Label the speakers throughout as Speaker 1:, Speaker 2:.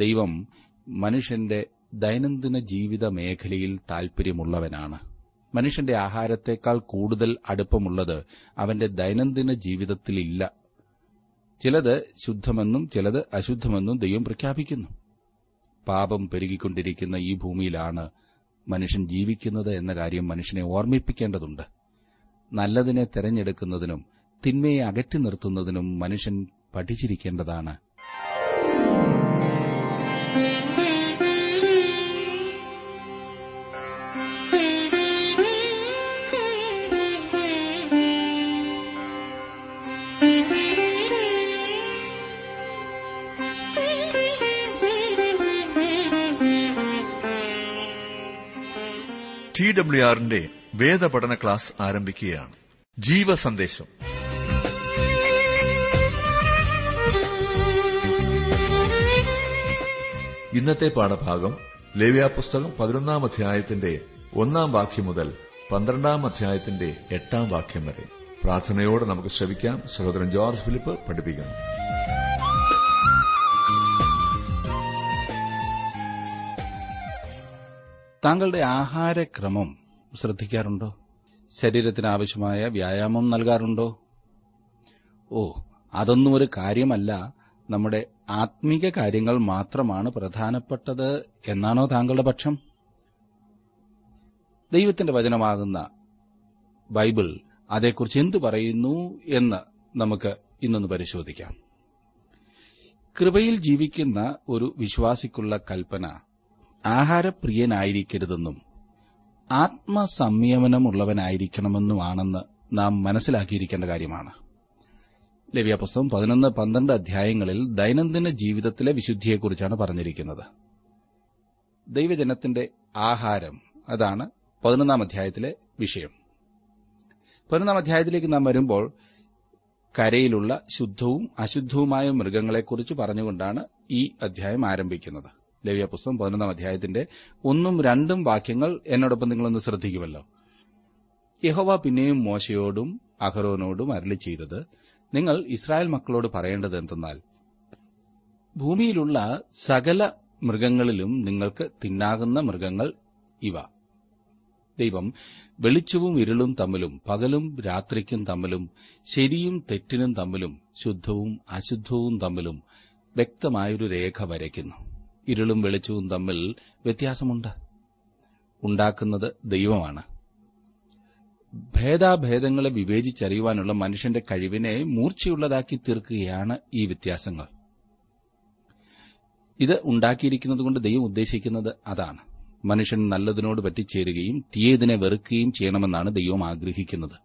Speaker 1: ദൈവം മനുഷ്യന്റെ ദൈനംദിന ജീവിത മേഖലയിൽ താൽപര്യമുള്ളവനാണ് മനുഷ്യന്റെ ആഹാരത്തെക്കാൾ കൂടുതൽ അടുപ്പമുള്ളത് അവന്റെ ദൈനംദിന ജീവിതത്തിലില്ല ചിലത് ശുദ്ധമെന്നും ചിലത് അശുദ്ധമെന്നും ദൈവം പ്രഖ്യാപിക്കുന്നു പാപം പെരുകിക്കൊണ്ടിരിക്കുന്ന ഈ ഭൂമിയിലാണ് മനുഷ്യൻ ജീവിക്കുന്നത് എന്ന കാര്യം മനുഷ്യനെ ഓർമ്മിപ്പിക്കേണ്ടതുണ്ട് നല്ലതിനെ തെരഞ്ഞെടുക്കുന്നതിനും തിന്മയെ അകറ്റി നിർത്തുന്നതിനും മനുഷ്യൻ പഠിച്ചിരിക്കേണ്ടതാണ്
Speaker 2: ടി ഡബ്ല്യു ആറിന്റെ വേദപഠന ക്ലാസ് ആരംഭിക്കുകയാണ് ജീവ സന്ദേശം ഇന്നത്തെ പാഠഭാഗം ലേവ്യാപുസ്തകം പുസ്തകം പതിനൊന്നാം അധ്യായത്തിന്റെ ഒന്നാം വാക്യം മുതൽ പന്ത്രണ്ടാം അധ്യായത്തിന്റെ എട്ടാം വാക്യം വരെ പ്രാർത്ഥനയോടെ നമുക്ക് ശ്രവിക്കാം സഹോദരൻ ജോർജ് ഫിലിപ്പ് പഠിപ്പിക്കുന്നു
Speaker 3: താങ്കളുടെ ആഹാരക്രമം ശ്രദ്ധിക്കാറുണ്ടോ ശരീരത്തിന് ആവശ്യമായ വ്യായാമം നൽകാറുണ്ടോ ഓ അതൊന്നും ഒരു കാര്യമല്ല നമ്മുടെ ആത്മീക കാര്യങ്ങൾ മാത്രമാണ് പ്രധാനപ്പെട്ടത് എന്നാണോ താങ്കളുടെ പക്ഷം ദൈവത്തിന്റെ വചനമാകുന്ന ബൈബിൾ അതേക്കുറിച്ച് എന്തു പറയുന്നു എന്ന് നമുക്ക് ഇന്നൊന്ന് പരിശോധിക്കാം കൃപയിൽ ജീവിക്കുന്ന ഒരു വിശ്വാസിക്കുള്ള കൽപ്പന ആഹാരപ്രിയനായിരിക്കരുതെന്നും ആത്മസംയമനമുള്ളവനായിരിക്കണമെന്നുമാണെന്ന് നാം മനസ്സിലാക്കിയിരിക്കേണ്ട കാര്യമാണ് ലവ്യാപുസ്തകം പതിനൊന്ന് പന്ത്രണ്ട് അധ്യായങ്ങളിൽ ദൈനംദിന ജീവിതത്തിലെ വിശുദ്ധിയെക്കുറിച്ചാണ് പറഞ്ഞിരിക്കുന്നത് ദൈവജനത്തിന്റെ ആഹാരം അതാണ് പതിനൊന്നാം അധ്യായത്തിലെ വിഷയം പതിനൊന്നാം അധ്യായത്തിലേക്ക് നാം വരുമ്പോൾ കരയിലുള്ള ശുദ്ധവും അശുദ്ധവുമായ മൃഗങ്ങളെക്കുറിച്ച് പറഞ്ഞുകൊണ്ടാണ് ഈ അധ്യായം ആരംഭിക്കുന്നത് ലവ്യ പുസ്തകം പതിനൊന്നാം അധ്യായത്തിന്റെ ഒന്നും രണ്ടും വാക്യങ്ങൾ എന്നോടൊപ്പം നിങ്ങളൊന്ന് ശ്രദ്ധിക്കുമല്ലോ യഹോവ പിന്നെയും മോശയോടും അഹരോനോടും അരളി ചെയ്തത് നിങ്ങൾ ഇസ്രായേൽ മക്കളോട് പറയേണ്ടത് എന്തെന്നാൽ ഭൂമിയിലുള്ള സകല മൃഗങ്ങളിലും നിങ്ങൾക്ക് തിന്നാകുന്ന മൃഗങ്ങൾ ഇവ ദൈവം വെളിച്ചവും ഇരുളും തമ്മിലും പകലും രാത്രിക്കും തമ്മിലും ശരിയും തെറ്റിനും തമ്മിലും ശുദ്ധവും അശുദ്ധവും തമ്മിലും വ്യക്തമായൊരു രേഖ വരയ്ക്കുന്നു ഇരുളും വെളിച്ചവും തമ്മിൽ വ്യത്യാസമുണ്ട് ഉണ്ടാക്കുന്നത് ദൈവമാണ് ഭേദാഭേദങ്ങളെ വിവേചിച്ചറിയുവാനുള്ള മനുഷ്യന്റെ കഴിവിനെ മൂർച്ചയുള്ളതാക്കി തീർക്കുകയാണ് ഈ വ്യത്യാസങ്ങൾ ഇത് ഉണ്ടാക്കിയിരിക്കുന്നതുകൊണ്ട് ദൈവം ഉദ്ദേശിക്കുന്നത് അതാണ് മനുഷ്യൻ നല്ലതിനോട് പറ്റിച്ചേരുകയും തീയതിനെ വെറുക്കുകയും ചെയ്യണമെന്നാണ് ദൈവം ആഗ്രഹിക്കുന്നത്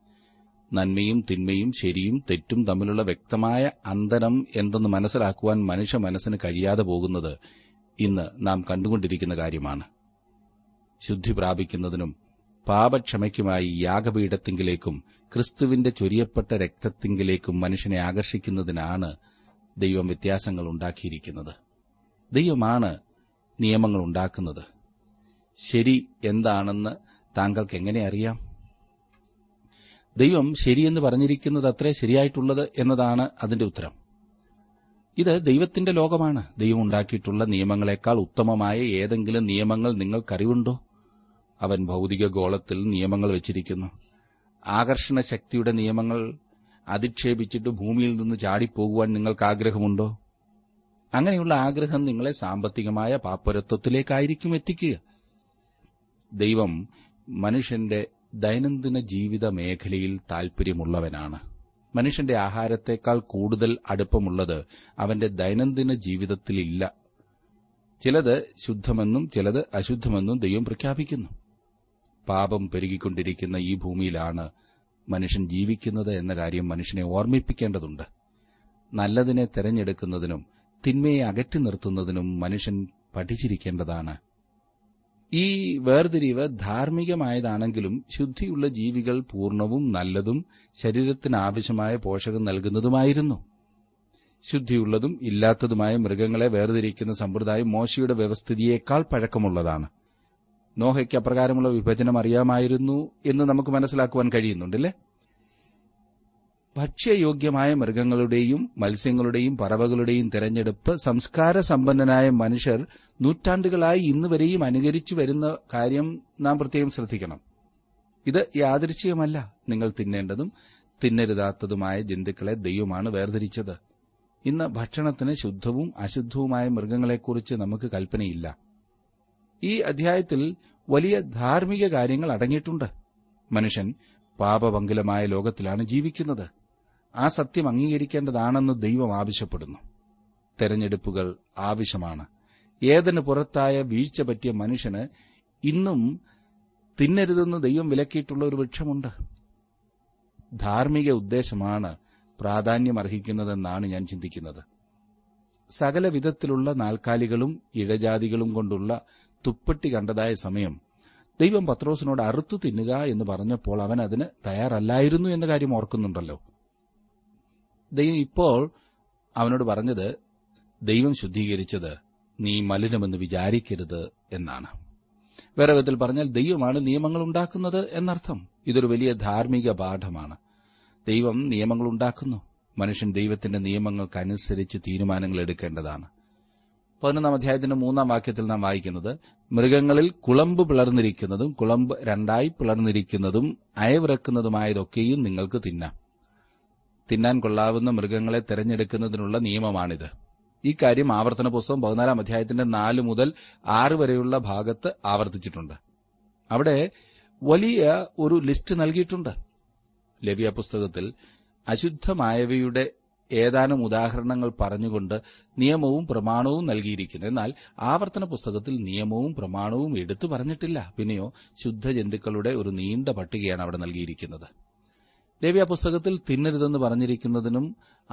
Speaker 3: നന്മയും തിന്മയും ശരിയും തെറ്റും തമ്മിലുള്ള വ്യക്തമായ അന്തരം എന്തെന്ന് മനസ്സിലാക്കുവാൻ മനുഷ്യ മനസ്സിന് കഴിയാതെ പോകുന്നത് ഇന്ന് നാം കണ്ടുകൊണ്ടിരിക്കുന്ന കാര്യമാണ് ശുദ്ധി പ്രാപിക്കുന്നതിനും പാപക്ഷമയ്ക്കുമായി യാഗപീഠത്തിങ്കിലേക്കും ക്രിസ്തുവിന്റെ ചൊരിയപ്പെട്ട രക്തത്തിങ്കിലേക്കും മനുഷ്യനെ ആകർഷിക്കുന്നതിനാണ് ദൈവം വ്യത്യാസങ്ങൾ ഉണ്ടാക്കിയിരിക്കുന്നത് ദൈവമാണ് നിയമങ്ങൾ ഉണ്ടാക്കുന്നത് ശരി എന്താണെന്ന് താങ്കൾക്ക് എങ്ങനെ അറിയാം ദൈവം ശരിയെന്ന് പറഞ്ഞിരിക്കുന്നത് അത്രേ ശരിയായിട്ടുള്ളത് എന്നതാണ് അതിന്റെ ഉത്തരം ഇത് ദൈവത്തിന്റെ ലോകമാണ് ദൈവം ഉണ്ടാക്കിയിട്ടുള്ള നിയമങ്ങളെക്കാൾ ഉത്തമമായ ഏതെങ്കിലും നിയമങ്ങൾ നിങ്ങൾക്കറിവുണ്ടോ അവൻ ഭൗതിക ഗോളത്തിൽ നിയമങ്ങൾ വെച്ചിരിക്കുന്നു ആകർഷണ ശക്തിയുടെ നിയമങ്ങൾ അധിക്ഷേപിച്ചിട്ട് ഭൂമിയിൽ നിന്ന് ചാടിപ്പോകുവാൻ നിങ്ങൾക്ക് ആഗ്രഹമുണ്ടോ അങ്ങനെയുള്ള ആഗ്രഹം നിങ്ങളെ സാമ്പത്തികമായ പാപ്പരത്വത്തിലേക്കായിരിക്കും എത്തിക്കുക ദൈവം മനുഷ്യന്റെ ദൈനംദിന ജീവിത മേഖലയിൽ താൽപര്യമുള്ളവനാണ് മനുഷ്യന്റെ ആഹാരത്തെക്കാൾ കൂടുതൽ അടുപ്പമുള്ളത് അവന്റെ ദൈനംദിന ജീവിതത്തിലില്ല ചിലത് ശുദ്ധമെന്നും ചിലത് അശുദ്ധമെന്നും ദൈവം പ്രഖ്യാപിക്കുന്നു പാപം പെരുകിക്കൊണ്ടിരിക്കുന്ന ഈ ഭൂമിയിലാണ് മനുഷ്യൻ ജീവിക്കുന്നത് എന്ന കാര്യം മനുഷ്യനെ ഓർമ്മിപ്പിക്കേണ്ടതുണ്ട് നല്ലതിനെ തെരഞ്ഞെടുക്കുന്നതിനും തിന്മയെ അകറ്റി നിർത്തുന്നതിനും മനുഷ്യൻ പഠിച്ചിരിക്കേണ്ടതാണ് ഈ വേർതിരിവ് ധാർമ്മികമായതാണെങ്കിലും ശുദ്ധിയുള്ള ജീവികൾ പൂർണ്ണവും നല്ലതും ശരീരത്തിന് ആവശ്യമായ പോഷകം നൽകുന്നതുമായിരുന്നു ശുദ്ധിയുള്ളതും ഇല്ലാത്തതുമായ മൃഗങ്ങളെ വേർതിരിക്കുന്ന സമ്പ്രദായം മോശയുടെ വ്യവസ്ഥിതിയേക്കാൾ പഴക്കമുള്ളതാണ് നോഹയ്ക്ക് അപ്രകാരമുള്ള വിഭജനം അറിയാമായിരുന്നു എന്ന് നമുക്ക് മനസ്സിലാക്കുവാൻ കഴിയുന്നുണ്ടല്ലേ ഭക്ഷ്യയോഗ്യമായ മൃഗങ്ങളുടെയും മത്സ്യങ്ങളുടെയും പറവകളുടെയും തിരഞ്ഞെടുപ്പ് സംസ്കാര സമ്പന്നനായ മനുഷ്യർ നൂറ്റാണ്ടുകളായി ഇന്ന് വരെയും അനുകരിച്ചു വരുന്ന കാര്യം നാം പ്രത്യേകം ശ്രദ്ധിക്കണം ഇത് യാദൃശ്യമല്ല നിങ്ങൾ തിന്നേണ്ടതും തിന്നരുതാത്തതുമായ ജന്തുക്കളെ ദൈവമാണ് വേർതിരിച്ചത് ഇന്ന് ഭക്ഷണത്തിന് ശുദ്ധവും അശുദ്ധവുമായ മൃഗങ്ങളെക്കുറിച്ച് നമുക്ക് കൽപ്പനയില്ല ഈ അധ്യായത്തിൽ വലിയ ധാർമ്മിക കാര്യങ്ങൾ അടങ്ങിയിട്ടുണ്ട് മനുഷ്യൻ പാപപങ്കുലമായ ലോകത്തിലാണ് ജീവിക്കുന്നത് ആ സത്യം അംഗീകരിക്കേണ്ടതാണെന്ന് ദൈവം ആവശ്യപ്പെടുന്നു തെരഞ്ഞെടുപ്പുകൾ ആവശ്യമാണ് ഏതിന് പുറത്തായ വീഴ്ച പറ്റിയ മനുഷ്യന് ഇന്നും തിന്നരുതെന്ന് ദൈവം വിലക്കിയിട്ടുള്ള ഒരു വൃക്ഷമുണ്ട് ധാർമ്മിക ഉദ്ദേശമാണ് പ്രാധാന്യം അർഹിക്കുന്നതെന്നാണ് ഞാൻ ചിന്തിക്കുന്നത് സകല വിധത്തിലുള്ള നാൽക്കാലികളും ഇഴജാതികളും കൊണ്ടുള്ള തുപ്പട്ടി കണ്ടതായ സമയം ദൈവം പത്രോസിനോട് അറുത്തു തിന്നുക എന്ന് പറഞ്ഞപ്പോൾ അവൻ അതിന് തയ്യാറല്ലായിരുന്നു എന്ന കാര്യം ഓർക്കുന്നുണ്ടല്ലോ ദൈവം ഇപ്പോൾ അവനോട് പറഞ്ഞത് ദൈവം ശുദ്ധീകരിച്ചത് നീ മലിനമെന്ന് വിചാരിക്കരുത് എന്നാണ് വേറെ വിധത്തിൽ പറഞ്ഞാൽ ദൈവമാണ് നിയമങ്ങൾ ഉണ്ടാക്കുന്നത് എന്നർത്ഥം ഇതൊരു വലിയ ധാർമ്മിക പാഠമാണ് ദൈവം നിയമങ്ങൾ ഉണ്ടാക്കുന്നു മനുഷ്യൻ ദൈവത്തിന്റെ നിയമങ്ങൾക്കനുസരിച്ച് തീരുമാനങ്ങൾ എടുക്കേണ്ടതാണ് പതിനൊന്നാം അധ്യായത്തിന്റെ മൂന്നാം വാക്യത്തിൽ നാം വായിക്കുന്നത് മൃഗങ്ങളിൽ കുളമ്പ് പിളർന്നിരിക്കുന്നതും കുളമ്പ് രണ്ടായി പിളർന്നിരിക്കുന്നതും അയവിറക്കുന്നതുമായതൊക്കെയും നിങ്ങൾക്ക് തിന്നാം തിന്നാൻ കൊള്ളാവുന്ന മൃഗങ്ങളെ തെരഞ്ഞെടുക്കുന്നതിനുള്ള നിയമമാണിത് ഈ കാര്യം ആവർത്തന പുസ്തകം പതിനാലാം അധ്യായത്തിന്റെ നാല് മുതൽ ആറ് വരെയുള്ള ഭാഗത്ത് ആവർത്തിച്ചിട്ടുണ്ട് അവിടെ വലിയ ഒരു ലിസ്റ്റ് നൽകിയിട്ടുണ്ട് ലവ്യ പുസ്തകത്തിൽ അശുദ്ധമായവയുടെ ഏതാനും ഉദാഹരണങ്ങൾ പറഞ്ഞുകൊണ്ട് നിയമവും പ്രമാണവും നൽകിയിരിക്കുന്നു എന്നാൽ ആവർത്തന പുസ്തകത്തിൽ നിയമവും പ്രമാണവും എടുത്തു പറഞ്ഞിട്ടില്ല പിന്നെയോ ശുദ്ധജന്തുക്കളുടെ ഒരു നീണ്ട പട്ടികയാണ് അവിടെ നൽകിയിരിക്കുന്നത് ലേവ്യ പുസ്തകത്തിൽ തിന്നരുതെന്ന് പറഞ്ഞിരിക്കുന്നതിനും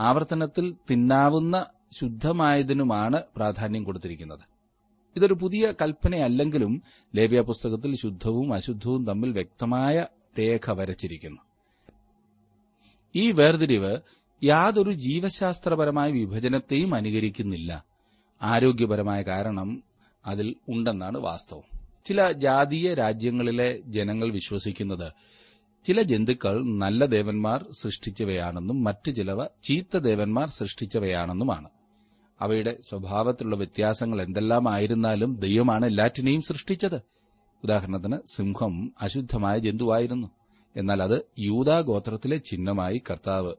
Speaker 3: ആവർത്തനത്തിൽ തിന്നാവുന്ന ശുദ്ധമായതിനുമാണ് പ്രാധാന്യം കൊടുത്തിരിക്കുന്നത് ഇതൊരു പുതിയ കൽപ്പനയല്ലെങ്കിലും ലേവ്യ പുസ്തകത്തിൽ ശുദ്ധവും അശുദ്ധവും തമ്മിൽ വ്യക്തമായ രേഖ വരച്ചിരിക്കുന്നു ഈ വേർതിരിവ് യാതൊരു ജീവശാസ്ത്രപരമായ വിഭജനത്തെയും അനുകരിക്കുന്നില്ല ആരോഗ്യപരമായ കാരണം അതിൽ ഉണ്ടെന്നാണ് വാസ്തവം ചില ജാതീയ രാജ്യങ്ങളിലെ ജനങ്ങൾ വിശ്വസിക്കുന്നത് ചില ജന്തുക്കൾ നല്ല ദേവന്മാർ സൃഷ്ടിച്ചവയാണെന്നും മറ്റു ചിലവ ചീത്ത ദേവന്മാർ സൃഷ്ടിച്ചവയാണെന്നുമാണ് അവയുടെ സ്വഭാവത്തിലുള്ള വ്യത്യാസങ്ങൾ എന്തെല്ലാം ആയിരുന്നാലും ദൈവമാണ് എല്ലാറ്റിനെയും സൃഷ്ടിച്ചത് ഉദാഹരണത്തിന് സിംഹം അശുദ്ധമായ ജന്തുവായിരുന്നു എന്നാൽ അത് ഗോത്രത്തിലെ ചിഹ്നമായി കർത്താവ്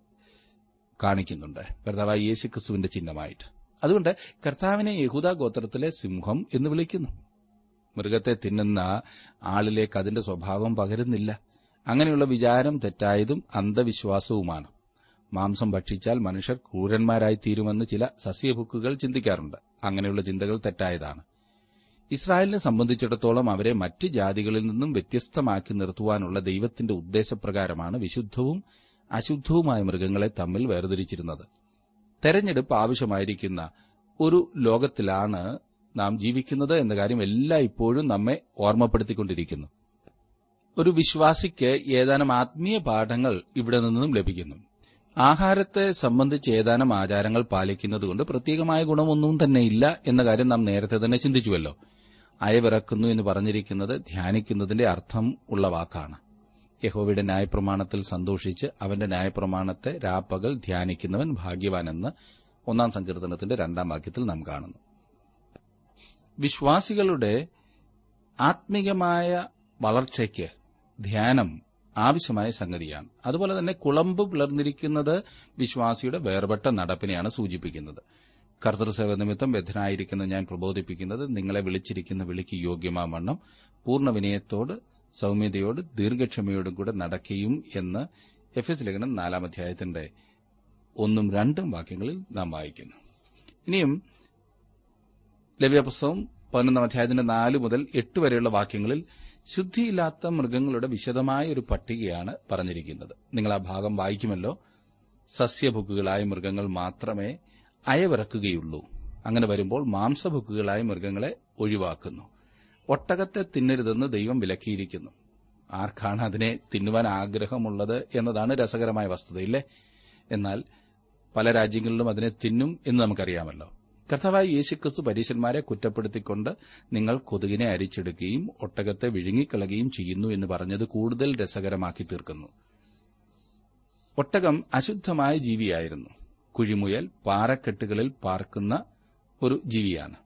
Speaker 3: കാണിക്കുന്നുണ്ട് കർത്താവായ യേശുക്രിസ്തുവിന്റെ ചിഹ്നമായിട്ട് അതുകൊണ്ട് കർത്താവിനെ യഹൂദ ഗോത്രത്തിലെ സിംഹം എന്ന് വിളിക്കുന്നു മൃഗത്തെ തിന്നുന്ന ആളിലേക്ക് അതിന്റെ സ്വഭാവം പകരുന്നില്ല അങ്ങനെയുള്ള വിചാരം തെറ്റായതും അന്ധവിശ്വാസവുമാണ് മാംസം ഭക്ഷിച്ചാൽ മനുഷ്യർ ക്രൂരന്മാരായി തീരുമെന്ന് ചില സസ്യഭുക്കുകൾ ചിന്തിക്കാറുണ്ട് അങ്ങനെയുള്ള ചിന്തകൾ തെറ്റായതാണ് ഇസ്രായേലിനെ സംബന്ധിച്ചിടത്തോളം അവരെ മറ്റ് ജാതികളിൽ നിന്നും വ്യത്യസ്തമാക്കി നിർത്തുവാനുള്ള ദൈവത്തിന്റെ ഉദ്ദേശപ്രകാരമാണ് വിശുദ്ധവും അശുദ്ധവുമായ മൃഗങ്ങളെ തമ്മിൽ വേർതിരിച്ചിരുന്നത് തെരഞ്ഞെടുപ്പ് ആവശ്യമായിരിക്കുന്ന ഒരു ലോകത്തിലാണ് നാം ജീവിക്കുന്നത് എന്ന കാര്യം എല്ലാ ഇപ്പോഴും നമ്മെ ഓർമ്മപ്പെടുത്തിക്കൊണ്ടിരിക്കുന്നു ഒരു വിശ്വാസിക്ക് ഏതാനും ആത്മീയ പാഠങ്ങൾ ഇവിടെ നിന്നും ലഭിക്കുന്നു ആഹാരത്തെ സംബന്ധിച്ച് ഏതാനും ആചാരങ്ങൾ പാലിക്കുന്നതുകൊണ്ട് പ്രത്യേകമായ ഗുണമൊന്നും തന്നെ ഇല്ല എന്ന കാര്യം നാം നേരത്തെ തന്നെ ചിന്തിച്ചുവല്ലോ അയവിറക്കുന്നു എന്ന് പറഞ്ഞിരിക്കുന്നത് ധ്യാനിക്കുന്നതിന്റെ അർത്ഥം ഉള്ള വാക്കാണ് യഹോവയുടെ ന്യായപ്രമാണത്തിൽ സന്തോഷിച്ച് അവന്റെ ന്യായപ്രമാണത്തെ രാപ്പകൽ ധ്യാനിക്കുന്നവൻ ഭാഗ്യവാനെന്ന് ഒന്നാം സങ്കീർത്തനത്തിന്റെ രണ്ടാം വാക്യത്തിൽ നാം കാണുന്നു വിശ്വാസികളുടെ ആത്മീകമായ വളർച്ചയ്ക്ക് ധ്യാനം ആവശ്യമായ സംഗതിയാണ് അതുപോലെ തന്നെ കുളമ്പ് പിളർന്നിരിക്കുന്നത് വിശ്വാസിയുടെ വേർപെട്ട നടപ്പിനെയാണ് സൂചിപ്പിക്കുന്നത് കർത്തൃസേവ നിമിത്തം ബദ്ധനായിരിക്കുന്ന ഞാൻ പ്രബോധിപ്പിക്കുന്നത് നിങ്ങളെ വിളിച്ചിരിക്കുന്ന വിളിക്ക് യോഗ്യമാവണ്ണം പൂർണ്ണ വിനയത്തോട് സൌമ്യതയോട് ദീർഘക്ഷമയോടും കൂടെ നടക്കുകയും എന്ന് എഫ് എസ് ലേഖനം നാലാം അധ്യായത്തിന്റെ ഒന്നും രണ്ടും വാക്യങ്ങളിൽ നാം വായിക്കുന്നു ഇനിയും ലവ്യപുസ്തകം പതിനൊന്നാം അധ്യായത്തിന്റെ നാല് മുതൽ എട്ട് വരെയുള്ള വാക്യങ്ങളിൽ ശുദ്ധിയില്ലാത്ത മൃഗങ്ങളുടെ വിശദമായ ഒരു പട്ടികയാണ് പറഞ്ഞിരിക്കുന്നത് നിങ്ങൾ ആ ഭാഗം വായിക്കുമല്ലോ സസ്യഭുക്കുകളായ മൃഗങ്ങൾ മാത്രമേ അയവിറക്കുകയുള്ളൂ അങ്ങനെ വരുമ്പോൾ മാംസഭുക്കുകളായ മൃഗങ്ങളെ ഒഴിവാക്കുന്നു ഒട്ടകത്തെ തിന്നരുതെന്ന് ദൈവം വിലക്കിയിരിക്കുന്നു ആർക്കാണ് അതിനെ തിന്നുവാൻ ആഗ്രഹമുള്ളത് എന്നതാണ് രസകരമായ വസ്തുതയില്ലേ എന്നാൽ പല രാജ്യങ്ങളിലും അതിനെ തിന്നും എന്ന് നമുക്കറിയാമല്ലോ കർത്താവായ യേശുക്രിസ്തു പരീശന്മാരെ കുറ്റപ്പെടുത്തിക്കൊണ്ട് നിങ്ങൾ കൊതുകിനെ അരിച്ചെടുക്കുകയും ഒട്ടകത്തെ വിഴുങ്ങിക്കളയുകയും ചെയ്യുന്നു എന്ന് പറഞ്ഞത് കൂടുതൽ രസകരമാക്കി തീർക്കുന്നു ഒട്ടകം അശുദ്ധമായ ജീവിയായിരുന്നു കുഴിമുയൽ പാറക്കെട്ടുകളിൽ പാർക്കുന്ന ഒരു ജീവിയാണ്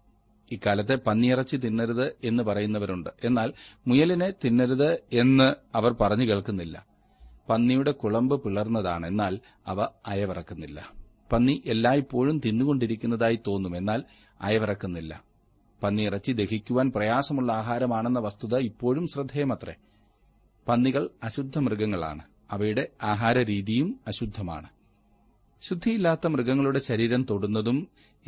Speaker 3: ഇക്കാലത്തെ പന്നിയിറച്ചി തിന്നരുത് എന്ന് പറയുന്നവരുണ്ട് എന്നാൽ മുയലിനെ തിന്നരുത് എന്ന് അവർ പറഞ്ഞു കേൾക്കുന്നില്ല പന്നിയുടെ കുളമ്പ് പിളർന്നതാണ് എന്നാൽ അവ അയവിറക്കുന്നില്ല പന്നി എല്ലായ്പ്പോഴും തിന്നുകൊണ്ടിരിക്കുന്നതായി തോന്നും എന്നാൽ അയവിറക്കുന്നില്ല ഇറച്ചി ദഹിക്കുവാൻ പ്രയാസമുള്ള ആഹാരമാണെന്ന വസ്തുത ഇപ്പോഴും ശ്രദ്ധേയമത്രേ പന്നികൾ അശുദ്ധ മൃഗങ്ങളാണ് അവയുടെ ആഹാരരീതിയും അശുദ്ധമാണ് ശുദ്ധിയില്ലാത്ത മൃഗങ്ങളുടെ ശരീരം തൊടുന്നതും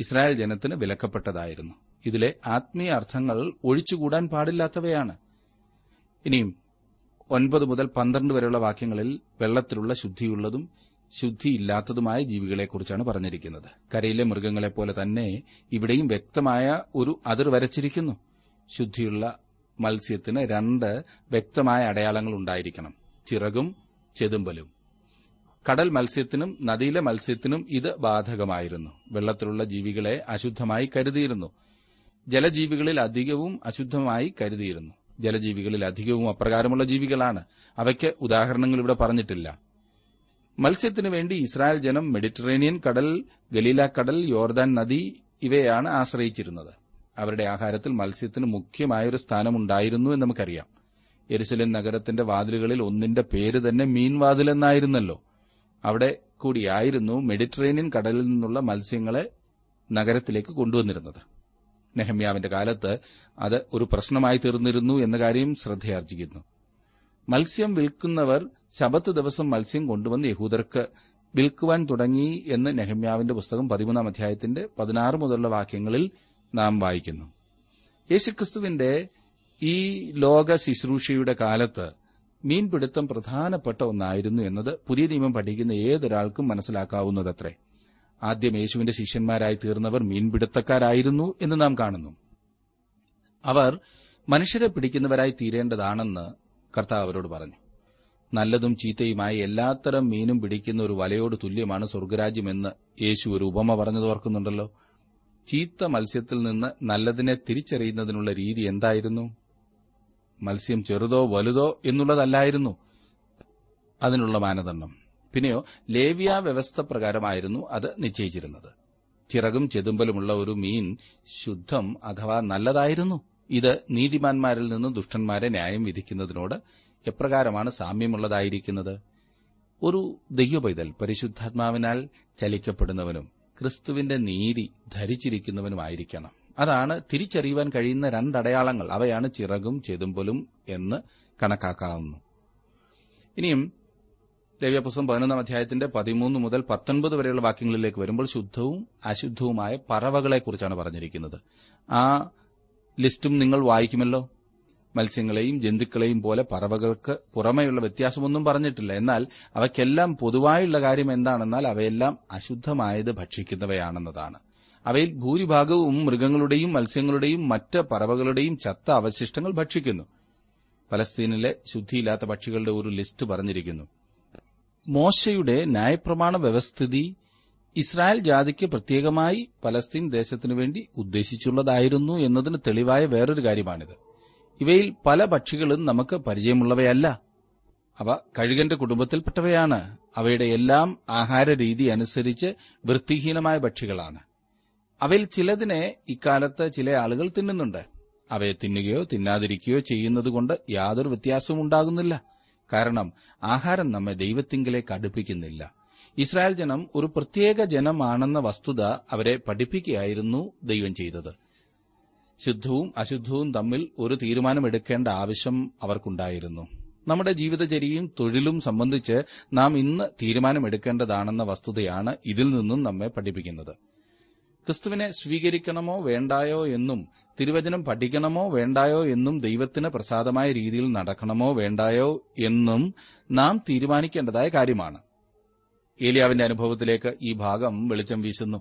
Speaker 3: ഇസ്രായേൽ ജനത്തിന് വിലക്കപ്പെട്ടതായിരുന്നു ഇതിലെ ആത്മീയ അർത്ഥങ്ങൾ ഒഴിച്ചുകൂടാൻ പാടില്ലാത്തവയാണ് ഇനിയും ഒൻപത് മുതൽ പന്ത്രണ്ട് വരെയുള്ള വാക്യങ്ങളിൽ വെള്ളത്തിലുള്ള ശുദ്ധിയുള്ളതും ശുദ്ധിയില്ലാത്തതുമായ ജീവികളെക്കുറിച്ചാണ് പറഞ്ഞിരിക്കുന്നത് കരയിലെ മൃഗങ്ങളെപ്പോലെ തന്നെ ഇവിടെയും വ്യക്തമായ ഒരു അതിർ വരച്ചിരിക്കുന്നു ശുദ്ധിയുള്ള മത്സ്യത്തിന് രണ്ട് വ്യക്തമായ അടയാളങ്ങൾ ഉണ്ടായിരിക്കണം ചിറകും ചെതുമ്പലും കടൽ മത്സ്യത്തിനും നദിയിലെ മത്സ്യത്തിനും ഇത് ബാധകമായിരുന്നു വെള്ളത്തിലുള്ള ജീവികളെ അശുദ്ധമായി കരുതിയിരുന്നു ജലജീവികളിൽ അധികവും അശുദ്ധമായി കരുതിയിരുന്നു ജലജീവികളിൽ അധികവും അപ്രകാരമുള്ള ജീവികളാണ് അവയ്ക്ക് ഉദാഹരണങ്ങൾ ഇവിടെ പറഞ്ഞിട്ടില്ല മത്സ്യത്തിനു വേണ്ടി ഇസ്രായേൽ ജനം മെഡിറ്ററേനിയൻ കടൽ ഗലീല കടൽ യോർദാൻ നദി ഇവയാണ് ആശ്രയിച്ചിരുന്നത് അവരുടെ ആഹാരത്തിൽ മത്സ്യത്തിന് മുഖ്യമായൊരു സ്ഥാനമുണ്ടായിരുന്നു എന്ന് നമുക്കറിയാം എരുസലിൻ നഗരത്തിന്റെ വാതിലുകളിൽ ഒന്നിന്റെ പേര് തന്നെ മീൻവാതിൽ എന്നായിരുന്നല്ലോ അവിടെ കൂടിയായിരുന്നു മെഡിറ്ററേനിയൻ കടലിൽ നിന്നുള്ള മത്സ്യങ്ങളെ നഗരത്തിലേക്ക് കൊണ്ടുവന്നിരുന്നത് നെഹമ്യാവിന്റെ കാലത്ത് അത് ഒരു പ്രശ്നമായി തീർന്നിരുന്നു എന്ന കാര്യം ശ്രദ്ധയാർജിക്കുന്നു മത്സ്യം വിൽക്കുന്നവർ ശബത്ത് ദിവസം മത്സ്യം കൊണ്ടുവന്ന് യഹൂദർക്ക് വിൽക്കുവാൻ തുടങ്ങി എന്ന് നെഹമ്യാവിന്റെ പുസ്തകം പതിമൂന്നാം അധ്യായത്തിന്റെ പതിനാറ് മുതലുള്ള വാക്യങ്ങളിൽ നാം വായിക്കുന്നു യേശുക്രിസ്തുവിന്റെ ഈ ലോക ശുശ്രൂഷയുടെ കാലത്ത് മീൻപിടുത്തം പ്രധാനപ്പെട്ട ഒന്നായിരുന്നു എന്നത് പുതിയ നിയമം പഠിക്കുന്ന ഏതൊരാൾക്കും മനസ്സിലാക്കാവുന്നതത്രേ ആദ്യം യേശുവിന്റെ ശിഷ്യന്മാരായി തീർന്നവർ മീൻപിടുത്തക്കാരായിരുന്നു എന്ന് നാം കാണുന്നു അവർ മനുഷ്യരെ പിടിക്കുന്നവരായി തീരേണ്ടതാണെന്ന് കർത്താവ് അവരോട് പറഞ്ഞു നല്ലതും ചീത്തയുമായ എല്ലാത്തരം മീനും പിടിക്കുന്ന ഒരു വലയോട് തുല്യമാണ് സ്വർഗരാജ്യമെന്ന് യേശു ഒരു ഉപമ പറഞ്ഞത് ഓർക്കുന്നുണ്ടല്ലോ ചീത്ത മത്സ്യത്തിൽ നിന്ന് നല്ലതിനെ തിരിച്ചറിയുന്നതിനുള്ള രീതി എന്തായിരുന്നു മത്സ്യം ചെറുതോ വലുതോ എന്നുള്ളതല്ലായിരുന്നു അതിനുള്ള മാനദണ്ഡം പിന്നെയോ ലേവ്യ വ്യവസ്ഥ പ്രകാരമായിരുന്നു അത് നിശ്ചയിച്ചിരുന്നത് ചിറകും ചെതുമ്പലുമുള്ള ഒരു മീൻ ശുദ്ധം അഥവാ നല്ലതായിരുന്നു ഇത് നീതിമാന്മാരിൽ നിന്ന് ദുഷ്ടന്മാരെ ന്യായം വിധിക്കുന്നതിനോട് എപ്രകാരമാണ് സാമ്യമുള്ളതായിരിക്കുന്നത് ഒരു ദൈവപൈതൽ പരിശുദ്ധാത്മാവിനാൽ ചലിക്കപ്പെടുന്നവനും ക്രിസ്തുവിന്റെ നീതി ധരിച്ചിരിക്കുന്നവനുമായിരിക്കണം അതാണ് തിരിച്ചറിയുവാൻ കഴിയുന്ന രണ്ടടയാളങ്ങൾ അവയാണ് ചിറകും ചെതുമ്പലും എന്ന് കണക്കാക്കാവുന്നു ഇനിയും ലവ്യപുസ്തകം പതിനൊന്നാം അധ്യായത്തിന്റെ പതിമൂന്ന് മുതൽ പത്തൊൻപത് വരെയുള്ള വാക്യങ്ങളിലേക്ക് വരുമ്പോൾ ശുദ്ധവും അശുദ്ധവുമായ പറവകളെക്കുറിച്ചാണ് പറഞ്ഞിരിക്കുന്നത് ആ ലിസ്റ്റും നിങ്ങൾ വായിക്കുമല്ലോ മത്സ്യങ്ങളെയും ജന്തുക്കളെയും പോലെ പറവകൾക്ക് പുറമെയുള്ള വ്യത്യാസമൊന്നും പറഞ്ഞിട്ടില്ല എന്നാൽ അവയ്ക്കെല്ലാം പൊതുവായുള്ള കാര്യം എന്താണെന്നാൽ അവയെല്ലാം അശുദ്ധമായത് ഭക്ഷിക്കുന്നവയാണെന്നതാണ് അവയിൽ ഭൂരിഭാഗവും മൃഗങ്ങളുടെയും മത്സ്യങ്ങളുടെയും മറ്റ് പറവകളുടെയും ചത്ത അവശിഷ്ടങ്ങൾ ഭക്ഷിക്കുന്നു ഫലസ്തീനിലെ ശുദ്ധിയില്ലാത്ത പക്ഷികളുടെ ഒരു ലിസ്റ്റ് പറഞ്ഞിരിക്കുന്നു മോശയുടെ ന്യായപ്രമാണ വ്യവസ്ഥിതി ഇസ്രായേൽ ജാതിക്ക് പ്രത്യേകമായി പലസ്തീൻ ദേശത്തിനു വേണ്ടി ഉദ്ദേശിച്ചുള്ളതായിരുന്നു എന്നതിന് തെളിവായ വേറൊരു കാര്യമാണിത് ഇവയിൽ പല പക്ഷികളും നമുക്ക് പരിചയമുള്ളവയല്ല അവ കഴുകന്റെ കുടുംബത്തിൽപ്പെട്ടവയാണ് അവയുടെ എല്ലാം ആഹാര രീതി അനുസരിച്ച് വൃത്തിഹീനമായ പക്ഷികളാണ് അവയിൽ ചിലതിനെ ഇക്കാലത്ത് ചില ആളുകൾ തിന്നുന്നുണ്ട് അവയെ തിന്നുകയോ തിന്നാതിരിക്കുകയോ ചെയ്യുന്നതുകൊണ്ട് യാതൊരു വ്യത്യാസവും ഉണ്ടാകുന്നില്ല കാരണം ആഹാരം നമ്മെ ദൈവത്തിങ്കിലേക്ക് അടുപ്പിക്കുന്നില്ല ഇസ്രായേൽ ജനം ഒരു പ്രത്യേക ജനമാണെന്ന വസ്തുത അവരെ പഠിപ്പിക്കുകയായിരുന്നു ദൈവം ചെയ്തത് ശുദ്ധവും അശുദ്ധവും തമ്മിൽ ഒരു തീരുമാനമെടുക്കേണ്ട ആവശ്യം അവർക്കുണ്ടായിരുന്നു നമ്മുടെ ജീവിതചര്യയും തൊഴിലും സംബന്ധിച്ച് നാം ഇന്ന് തീരുമാനമെടുക്കേണ്ടതാണെന്ന വസ്തുതയാണ് ഇതിൽ നിന്നും നമ്മെ പഠിപ്പിക്കുന്നത് ക്രിസ്തുവിനെ സ്വീകരിക്കണമോ വേണ്ടായോ എന്നും തിരുവചനം പഠിക്കണമോ വേണ്ടായോ എന്നും ദൈവത്തിന് പ്രസാദമായ രീതിയിൽ നടക്കണമോ വേണ്ടായോ എന്നും നാം തീരുമാനിക്കേണ്ടതായ കാര്യമാണ് ഏലിയാവിന്റെ അനുഭവത്തിലേക്ക് ഈ ഭാഗം വെളിച്ചം വീശുന്നു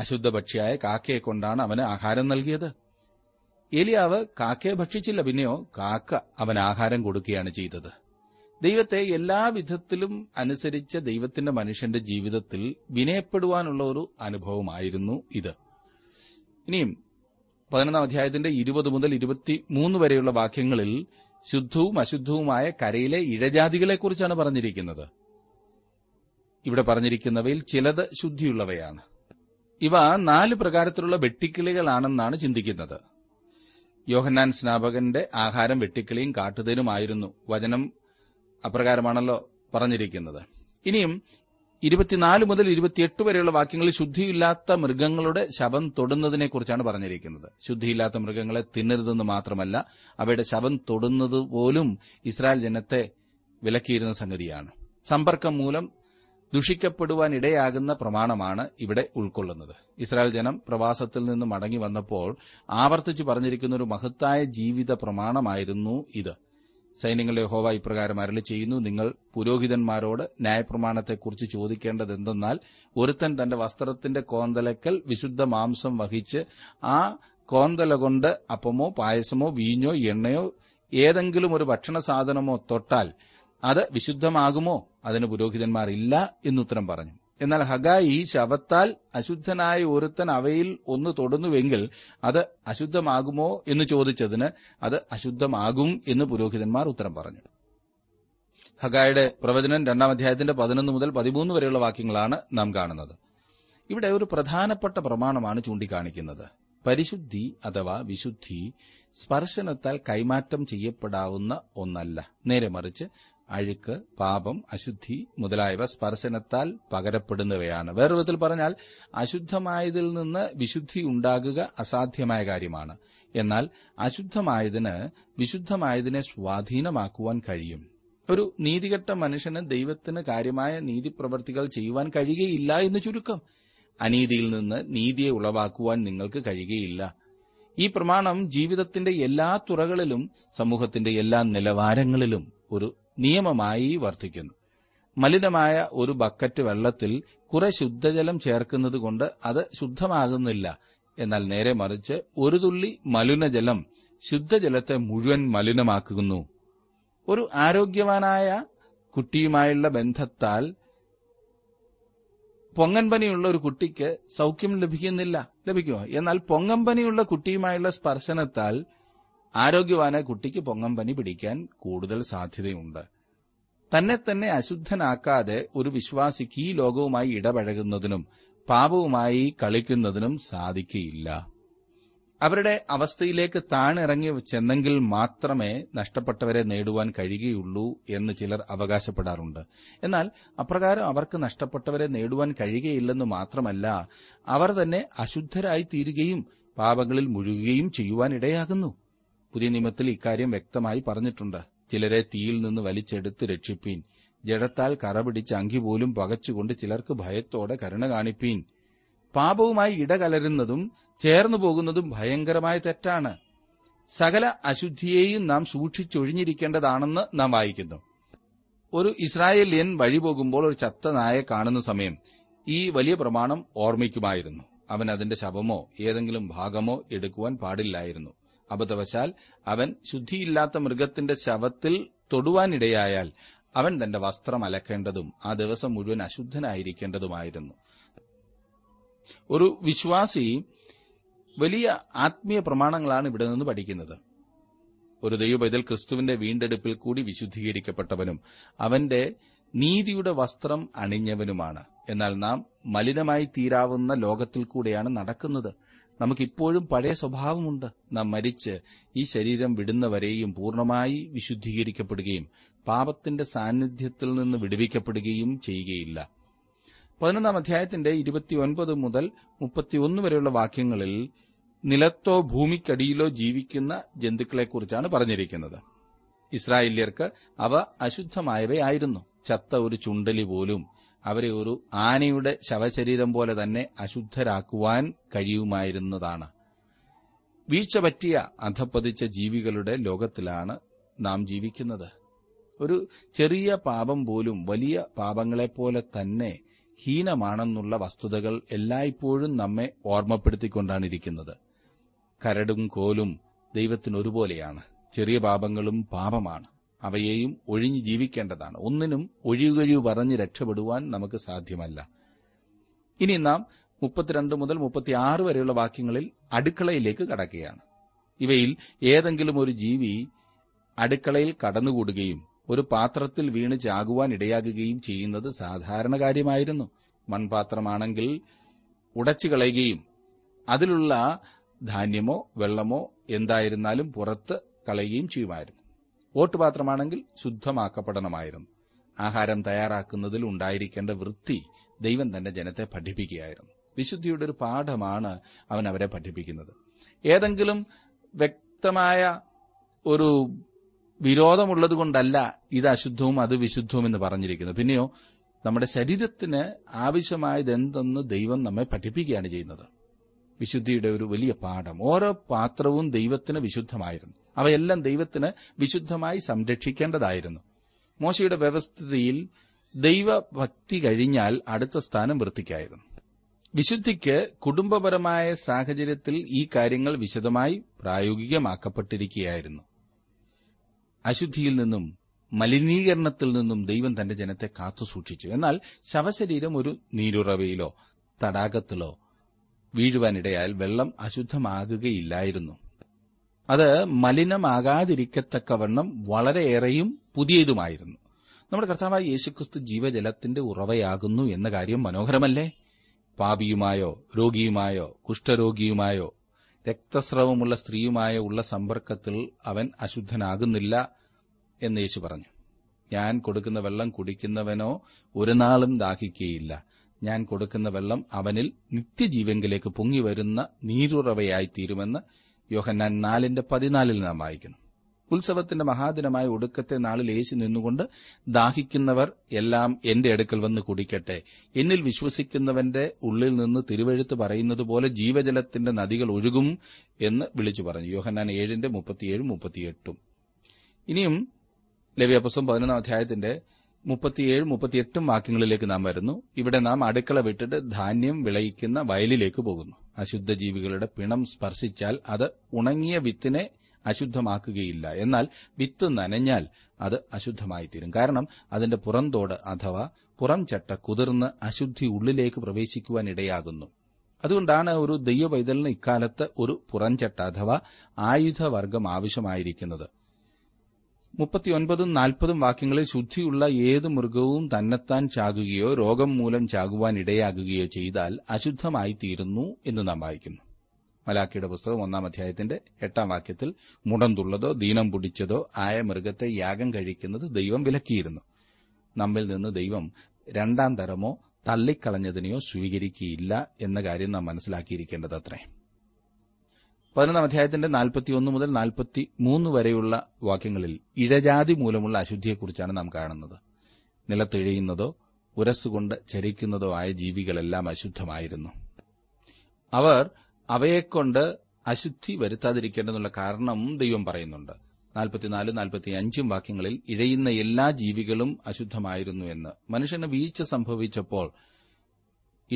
Speaker 3: അശുദ്ധഭക്ഷിയായ കാക്കയെ കൊണ്ടാണ് അവന് ആഹാരം നൽകിയത് ഏലിയാവ് കാക്കയെ ഭക്ഷിച്ചില്ല പിന്നെയോ കാക്ക അവൻ ആഹാരം കൊടുക്കുകയാണ് ചെയ്തത് ദൈവത്തെ എല്ലാ വിധത്തിലും അനുസരിച്ച ദൈവത്തിന്റെ മനുഷ്യന്റെ ജീവിതത്തിൽ വിനയപ്പെടുവാനുള്ള ഒരു അനുഭവമായിരുന്നു ഇത് ഇനിയും പതിനൊന്നാം അധ്യായത്തിന്റെ ഇരുപത് മുതൽ ഇരുപത്തിമൂന്ന് വരെയുള്ള വാക്യങ്ങളിൽ ശുദ്ധവും അശുദ്ധവുമായ കരയിലെ ഇഴജാതികളെക്കുറിച്ചാണ് പറഞ്ഞിരിക്കുന്നത് ഇവിടെ പറഞ്ഞിരിക്കുന്നവയിൽ ചിലത് ശുദ്ധിയുള്ളവയാണ് ഇവ നാല് പ്രകാരത്തിലുള്ള വെട്ടിക്കിളികളാണെന്നാണ് ചിന്തിക്കുന്നത് യോഹന്നാൻ സ്നാപകന്റെ ആഹാരം വെട്ടിക്കിളിയും കാട്ടുതേനുമായിരുന്നു വചനം അപ്രകാരമാണല്ലോ പറഞ്ഞിരിക്കുന്നത് ഇനിയും ഇരുപത്തിനാല് മുതൽ ഇരുപത്തിയെട്ട് വരെയുള്ള വാക്യങ്ങളിൽ ശുദ്ധിയില്ലാത്ത മൃഗങ്ങളുടെ ശവം തൊടുന്നതിനെക്കുറിച്ചാണ് പറഞ്ഞിരിക്കുന്നത് ശുദ്ധിയില്ലാത്ത മൃഗങ്ങളെ തിന്നരുതെന്ന് മാത്രമല്ല അവയുടെ ശവം തൊടുന്നത് പോലും ഇസ്രായേൽ ജനത്തെ വിലക്കിയിരുന്ന സംഗതിയാണ് സമ്പർക്കം മൂലം ദുഷിക്കപ്പെടുവാനിടയാകുന്ന ഇടയാകുന്ന പ്രമാണമാണ് ഇവിടെ ഉൾക്കൊള്ളുന്നത് ഇസ്രായേൽ ജനം പ്രവാസത്തിൽ നിന്ന് മടങ്ങി വന്നപ്പോൾ ആവർത്തിച്ചു പറഞ്ഞിരിക്കുന്ന ഒരു മഹത്തായ ജീവിത പ്രമാണമായിരുന്നു ഇത് സൈന്യങ്ങളുടെ ഹോവ ഇപ്രകാരം അരളി ചെയ്യുന്നു നിങ്ങൾ പുരോഹിതന്മാരോട് ന്യായപ്രമാണത്തെക്കുറിച്ച് ചോദിക്കേണ്ടത് എന്തെന്നാൽ ഒരുത്തൻ തന്റെ വസ്ത്രത്തിന്റെ കോന്തലക്കൽ വിശുദ്ധ മാംസം വഹിച്ച് ആ കോന്തല കൊണ്ട് അപ്പമോ പായസമോ വീഞ്ഞോ എണ്ണയോ ഏതെങ്കിലും ഒരു ഭക്ഷണ സാധനമോ തൊട്ടാൽ അത് വിശുദ്ധമാകുമോ അതിന് പുരോഹിതന്മാർ ഇല്ല എന്നുത്തരം പറഞ്ഞു എന്നാൽ ഹഗായി ശവത്താൽ അശുദ്ധനായ ഒരുത്തൻ അവയിൽ ഒന്ന് തൊടുന്നുവെങ്കിൽ അത് അശുദ്ധമാകുമോ എന്ന് ചോദിച്ചതിന് അത് അശുദ്ധമാകും എന്ന് പുരോഹിതന്മാർ ഉത്തരം പറഞ്ഞു ഹഗായുടെ പ്രവചനം രണ്ടാം അധ്യായത്തിന്റെ പതിനൊന്ന് മുതൽ പതിമൂന്ന് വരെയുള്ള വാക്യങ്ങളാണ് നാം കാണുന്നത് ഇവിടെ ഒരു പ്രധാനപ്പെട്ട പ്രമാണമാണ് ചൂണ്ടിക്കാണിക്കുന്നത് പരിശുദ്ധി അഥവാ വിശുദ്ധി സ്പർശനത്താൽ കൈമാറ്റം ചെയ്യപ്പെടാവുന്ന ഒന്നല്ല നേരെ മറിച്ച് അഴുക്ക് പാപം അശുദ്ധി മുതലായവ സ്പർശനത്താൽ പകരപ്പെടുന്നവയാണ് വേറെ വിധത്തിൽ പറഞ്ഞാൽ അശുദ്ധമായതിൽ നിന്ന് വിശുദ്ധി ഉണ്ടാകുക അസാധ്യമായ കാര്യമാണ് എന്നാൽ അശുദ്ധമായതിന് വിശുദ്ധമായതിനെ സ്വാധീനമാക്കുവാൻ കഴിയും ഒരു നീതികെട്ട മനുഷ്യന് ദൈവത്തിന് കാര്യമായ നീതിപ്രവർത്തികൾ ചെയ്യുവാൻ കഴിയുകയില്ല എന്ന് ചുരുക്കം അനീതിയിൽ നിന്ന് നീതിയെ ഉളവാക്കുവാൻ നിങ്ങൾക്ക് കഴിയുകയില്ല ഈ പ്രമാണം ജീവിതത്തിന്റെ എല്ലാ തുറകളിലും സമൂഹത്തിന്റെ എല്ലാ നിലവാരങ്ങളിലും ഒരു നിയമമായി വർദ്ധിക്കുന്നു മലിനമായ ഒരു ബക്കറ്റ് വെള്ളത്തിൽ കുറെ ശുദ്ധജലം ചേർക്കുന്നത് കൊണ്ട് അത് ശുദ്ധമാകുന്നില്ല എന്നാൽ നേരെ മറിച്ച് ഒരു തുള്ളി മലിനജലം ശുദ്ധജലത്തെ മുഴുവൻ മലിനമാക്കുന്നു ഒരു ആരോഗ്യവാനായ കുട്ടിയുമായുള്ള ബന്ധത്താൽ പൊങ്ങൻപനിയുള്ള ഒരു കുട്ടിക്ക് സൗഖ്യം ലഭിക്കുന്നില്ല ലഭിക്കുമോ എന്നാൽ പൊങ്ങമ്പനിയുള്ള കുട്ടിയുമായുള്ള സ്പർശനത്താൽ ആരോഗ്യവാനായ കുട്ടിക്ക് പൊങ്ങം പനി പിടിക്കാൻ കൂടുതൽ സാധ്യതയുണ്ട് തന്നെ തന്നെ അശുദ്ധനാക്കാതെ ഒരു വിശ്വാസിക്ക് ഈ ലോകവുമായി ഇടപഴകുന്നതിനും പാപവുമായി കളിക്കുന്നതിനും സാധിക്കയില്ല അവരുടെ അവസ്ഥയിലേക്ക് താണിറങ്ങി ചെന്നെങ്കിൽ മാത്രമേ നഷ്ടപ്പെട്ടവരെ നേടുവാൻ കഴിയുകയുള്ളൂ എന്ന് ചിലർ അവകാശപ്പെടാറുണ്ട് എന്നാൽ അപ്രകാരം അവർക്ക് നഷ്ടപ്പെട്ടവരെ നേടുവാൻ കഴിയുകയില്ലെന്ന് മാത്രമല്ല അവർ തന്നെ അശുദ്ധരായി തീരുകയും പാപങ്ങളിൽ മുഴുകുകയും ചെയ്യുവാനിടയാകുന്നു പുതിയ നിയമത്തിൽ ഇക്കാര്യം വ്യക്തമായി പറഞ്ഞിട്ടുണ്ട് ചിലരെ തീയിൽ നിന്ന് വലിച്ചെടുത്ത് രക്ഷിപ്പീൻ ജഡത്താൽ കറപിടിച്ച് അങ്കി പോലും പകച്ചുകൊണ്ട് ചിലർക്ക് ഭയത്തോടെ കരുണ കാണിപ്പീൻ പാപവുമായി ഇടകലരുന്നതും ചേർന്നു പോകുന്നതും ഭയങ്കരമായ തെറ്റാണ് സകല അശുദ്ധിയെയും നാം സൂക്ഷിച്ചൊഴിഞ്ഞിരിക്കേണ്ടതാണെന്ന് നാം വായിക്കുന്നു ഒരു ഇസ്രായേലിയൻ പോകുമ്പോൾ ഒരു ചത്ത നായെ കാണുന്ന സമയം ഈ വലിയ പ്രമാണം ഓർമ്മിക്കുമായിരുന്നു അവൻ അതിന്റെ ശവമോ ഏതെങ്കിലും ഭാഗമോ എടുക്കുവാൻ പാടില്ലായിരുന്നു അബദ്ധവശാൽ അവൻ ശുദ്ധിയില്ലാത്ത മൃഗത്തിന്റെ ശവത്തിൽ തൊടുവാനിടയായാൽ അവൻ തന്റെ വസ്ത്രം അലക്കേണ്ടതും ആ ദിവസം മുഴുവൻ അശുദ്ധനായിരിക്കേണ്ടതുമായിരുന്നു ഒരു വിശ്വാസി വലിയ ആത്മീയ പ്രമാണങ്ങളാണ് ഇവിടെ നിന്ന് പഠിക്കുന്നത് ഒരു ദൈവപൈതൽ ക്രിസ്തുവിന്റെ വീണ്ടെടുപ്പിൽ കൂടി വിശുദ്ധീകരിക്കപ്പെട്ടവനും അവന്റെ നീതിയുടെ വസ്ത്രം അണിഞ്ഞവനുമാണ് എന്നാൽ നാം മലിനമായി തീരാവുന്ന ലോകത്തിൽ കൂടെയാണ് നടക്കുന്നത് നമുക്കിപ്പോഴും പഴയ സ്വഭാവമുണ്ട് നാം മരിച്ച് ഈ ശരീരം വിടുന്നവരെയും പൂർണ്ണമായി വിശുദ്ധീകരിക്കപ്പെടുകയും പാപത്തിന്റെ സാന്നിധ്യത്തിൽ നിന്ന് വിടുവിക്കപ്പെടുകയും ചെയ്യുകയില്ല പതിനൊന്നാം അധ്യായത്തിന്റെ ഇരുപത്തിയൊൻപത് മുതൽ മുപ്പത്തിയൊന്ന് വരെയുള്ള വാക്യങ്ങളിൽ നിലത്തോ ഭൂമിക്കടിയിലോ ജീവിക്കുന്ന ജന്തുക്കളെക്കുറിച്ചാണ് പറഞ്ഞിരിക്കുന്നത് ഇസ്രായേല്യർക്ക് അവ അശുദ്ധമായവയായിരുന്നു ചത്ത ഒരു ചുണ്ടലി പോലും അവരെ ഒരു ആനയുടെ ശവശരീരം പോലെ തന്നെ അശുദ്ധരാക്കുവാൻ കഴിയുമായിരുന്നതാണ് വീഴ്ച പറ്റിയ അധപ്പതിച്ച ജീവികളുടെ ലോകത്തിലാണ് നാം ജീവിക്കുന്നത് ഒരു ചെറിയ പാപം പോലും വലിയ പാപങ്ങളെപ്പോലെ തന്നെ ഹീനമാണെന്നുള്ള വസ്തുതകൾ എല്ലായ്പ്പോഴും നമ്മെ ഓർമ്മപ്പെടുത്തിക്കൊണ്ടാണിരിക്കുന്നത് കരടും കോലും ദൈവത്തിനൊരുപോലെയാണ് ചെറിയ പാപങ്ങളും പാപമാണ് അവയെയും ഒഴിഞ്ഞു ജീവിക്കേണ്ടതാണ് ഒന്നിനും ഒഴികഴിവ് പറഞ്ഞ് രക്ഷപ്പെടുവാൻ നമുക്ക് സാധ്യമല്ല ഇനി നാം മുപ്പത്തിരണ്ട് മുതൽ മുപ്പത്തിയാറ് വരെയുള്ള വാക്യങ്ങളിൽ അടുക്കളയിലേക്ക് കടക്കുകയാണ് ഇവയിൽ ഏതെങ്കിലും ഒരു ജീവി അടുക്കളയിൽ കടന്നുകൂടുകയും ഒരു പാത്രത്തിൽ വീണ് ചാകുവാൻ ഇടയാകുകയും ചെയ്യുന്നത് സാധാരണ കാര്യമായിരുന്നു മൺപാത്രമാണെങ്കിൽ ഉടച്ചു കളയുകയും അതിലുള്ള ധാന്യമോ വെള്ളമോ എന്തായിരുന്നാലും പുറത്ത് കളയുകയും ചെയ്യുമായിരുന്നു ഓട്ടുപാത്രമാണെങ്കിൽ ശുദ്ധമാക്കപ്പെടണമായിരുന്നു ആഹാരം തയ്യാറാക്കുന്നതിൽ ഉണ്ടായിരിക്കേണ്ട വൃത്തി ദൈവം തന്നെ ജനത്തെ പഠിപ്പിക്കുകയായിരുന്നു വിശുദ്ധിയുടെ ഒരു പാഠമാണ് അവൻ അവരെ പഠിപ്പിക്കുന്നത് ഏതെങ്കിലും വ്യക്തമായ ഒരു വിരോധമുള്ളത് കൊണ്ടല്ല ഇത് അശുദ്ധവും അത് വിശുദ്ധവും എന്ന് പറഞ്ഞിരിക്കുന്നത് പിന്നെയോ നമ്മുടെ ശരീരത്തിന് ആവശ്യമായത് എന്തെന്ന് ദൈവം നമ്മെ പഠിപ്പിക്കുകയാണ് ചെയ്യുന്നത് വിശുദ്ധിയുടെ ഒരു വലിയ പാഠം ഓരോ പാത്രവും ദൈവത്തിന് വിശുദ്ധമായിരുന്നു അവയെല്ലാം ദൈവത്തിന് വിശുദ്ധമായി സംരക്ഷിക്കേണ്ടതായിരുന്നു മോശയുടെ വ്യവസ്ഥിതിയിൽ ദൈവഭക്തി കഴിഞ്ഞാൽ അടുത്ത സ്ഥാനം വൃത്തിക്കായിരുന്നു വിശുദ്ധിക്ക് കുടുംബപരമായ സാഹചര്യത്തിൽ ഈ കാര്യങ്ങൾ വിശദമായി പ്രായോഗികമാക്കപ്പെട്ടിരിക്കുകയായിരുന്നു അശുദ്ധിയിൽ നിന്നും മലിനീകരണത്തിൽ നിന്നും ദൈവം തന്റെ ജനത്തെ കാത്തുസൂക്ഷിച്ചു എന്നാൽ ശവശരീരം ഒരു നീരുറവയിലോ തടാകത്തിലോ വീഴുവാനിടയാൽ വെള്ളം അശുദ്ധമാകുകയില്ലായിരുന്നു അത് മലിനമാകാതിരിക്കത്തക്കവണ്ണം വളരെയേറെയും പുതിയതുമായിരുന്നു നമ്മുടെ കർത്താവായ യേശുക്രിസ്തു ജീവജലത്തിന്റെ ഉറവയാകുന്നു എന്ന കാര്യം മനോഹരമല്ലേ പാപിയുമായോ രോഗിയുമായോ കുഷ്ഠരോഗിയുമായോ രക്തസ്രവമുള്ള സ്ത്രീയുമായോ ഉള്ള സമ്പർക്കത്തിൽ അവൻ അശുദ്ധനാകുന്നില്ല എന്ന് യേശു പറഞ്ഞു ഞാൻ കൊടുക്കുന്ന വെള്ളം കുടിക്കുന്നവനോ ഒരു നാളും ദാഹിക്കുകയില്ല ഞാൻ കൊടുക്കുന്ന വെള്ളം അവനിൽ നിത്യജീവങ്കിലേക്ക് പൊങ്ങിവരുന്ന നീരുറവയായി തീരുമെന്ന് യോഹന്നാൻ നാലിന്റെ പതിനാലിൽ നാം വായിക്കുന്നു ഉത്സവത്തിന്റെ മഹാദിനമായ ഒടുക്കത്തെ നാളിൽ യേശു നിന്നുകൊണ്ട് ദാഹിക്കുന്നവർ എല്ലാം എന്റെ അടുക്കൽ വന്ന് കുടിക്കട്ടെ എന്നിൽ വിശ്വസിക്കുന്നവന്റെ ഉള്ളിൽ നിന്ന് തിരുവഴുത്ത് പറയുന്നത് പോലെ ജീവജലത്തിന്റെ നദികൾ ഒഴുകും എന്ന് വിളിച്ചു പറഞ്ഞു യോഹന്നാൻ ഏഴിന്റെ മുപ്പത്തിയേഴും മുപ്പത്തിയെട്ടും ഇനിയും ലവ്യപ്രസം പതിനൊന്നാം അധ്യായത്തിന്റെ മുപ്പത്തിയേഴ് മുപ്പത്തിയെട്ടും വാക്യങ്ങളിലേക്ക് നാം വരുന്നു ഇവിടെ നാം അടുക്കള വിട്ടിട്ട് ധാന്യം വിളയിക്കുന്ന വയലിലേക്ക് പോകുന്നു അശുദ്ധജീവികളുടെ പിണം സ്പർശിച്ചാൽ അത് ഉണങ്ങിയ വിത്തിനെ അശുദ്ധമാക്കുകയില്ല എന്നാൽ വിത്ത് നനഞ്ഞാൽ അത് അശുദ്ധമായിത്തീരും കാരണം അതിന്റെ പുറന്തോട് അഥവാ പുറം ചട്ട കുതിർന്ന് അശുദ്ധി ഉള്ളിലേക്ക് പ്രവേശിക്കുവാനിടയാകുന്നു അതുകൊണ്ടാണ് ഒരു ദൈവപൈതലിന് ഇക്കാലത്ത് ഒരു പുറംചട്ട അഥവാ ആയുധവർഗം ആവശ്യമായിരിക്കുന്നത് മുപ്പത്തിയൊൻപതും നാൽപ്പതും വാക്യങ്ങളിൽ ശുദ്ധിയുള്ള ഏത് മൃഗവും തന്നെത്താൻ ചാകുകയോ രോഗം മൂലം ചാകുവാൻ ഇടയാകുകയോ ചെയ്താൽ അശുദ്ധമായി തീരുന്നു എന്ന് നാം വായിക്കുന്നു മലാക്കിയുടെ പുസ്തകം ഒന്നാം അധ്യായത്തിന്റെ എട്ടാം വാക്യത്തിൽ മുടന്തുള്ളതോ ദീനം പുടിച്ചതോ ആയ മൃഗത്തെ യാഗം കഴിക്കുന്നത് ദൈവം വിലക്കിയിരുന്നു നമ്മിൽ നിന്ന് ദൈവം രണ്ടാം തരമോ തള്ളിക്കളഞ്ഞതിനെയോ സ്വീകരിക്കുകയില്ല എന്ന കാര്യം നാം മനസ്സിലാക്കിയിരിക്കേണ്ടത് അത്രേ പതിനൊന്നാം അധ്യായത്തിന്റെ നാൽപ്പത്തിയൊന്ന് മുതൽ നാൽപ്പത്തി മൂന്ന് വരെയുള്ള വാക്യങ്ങളിൽ ഇഴജാതി മൂലമുള്ള അശുദ്ധിയെക്കുറിച്ചാണ് നാം കാണുന്നത് നിലത്തിഴയുന്നതോ ഉരസുകൊണ്ട് ചരിക്കുന്നതോ ആയ ജീവികളെല്ലാം അശുദ്ധമായിരുന്നു അവർ അവയെക്കൊണ്ട് അശുദ്ധി വരുത്താതിരിക്കേണ്ടെന്നുള്ള കാരണം ദൈവം പറയുന്നുണ്ട് നാൽപ്പത്തിനാലും നാൽപ്പത്തി അഞ്ചും വാക്യങ്ങളിൽ ഇഴയുന്ന എല്ലാ ജീവികളും അശുദ്ധമായിരുന്നു എന്ന് മനുഷ്യന് വീഴ്ച സംഭവിച്ചപ്പോൾ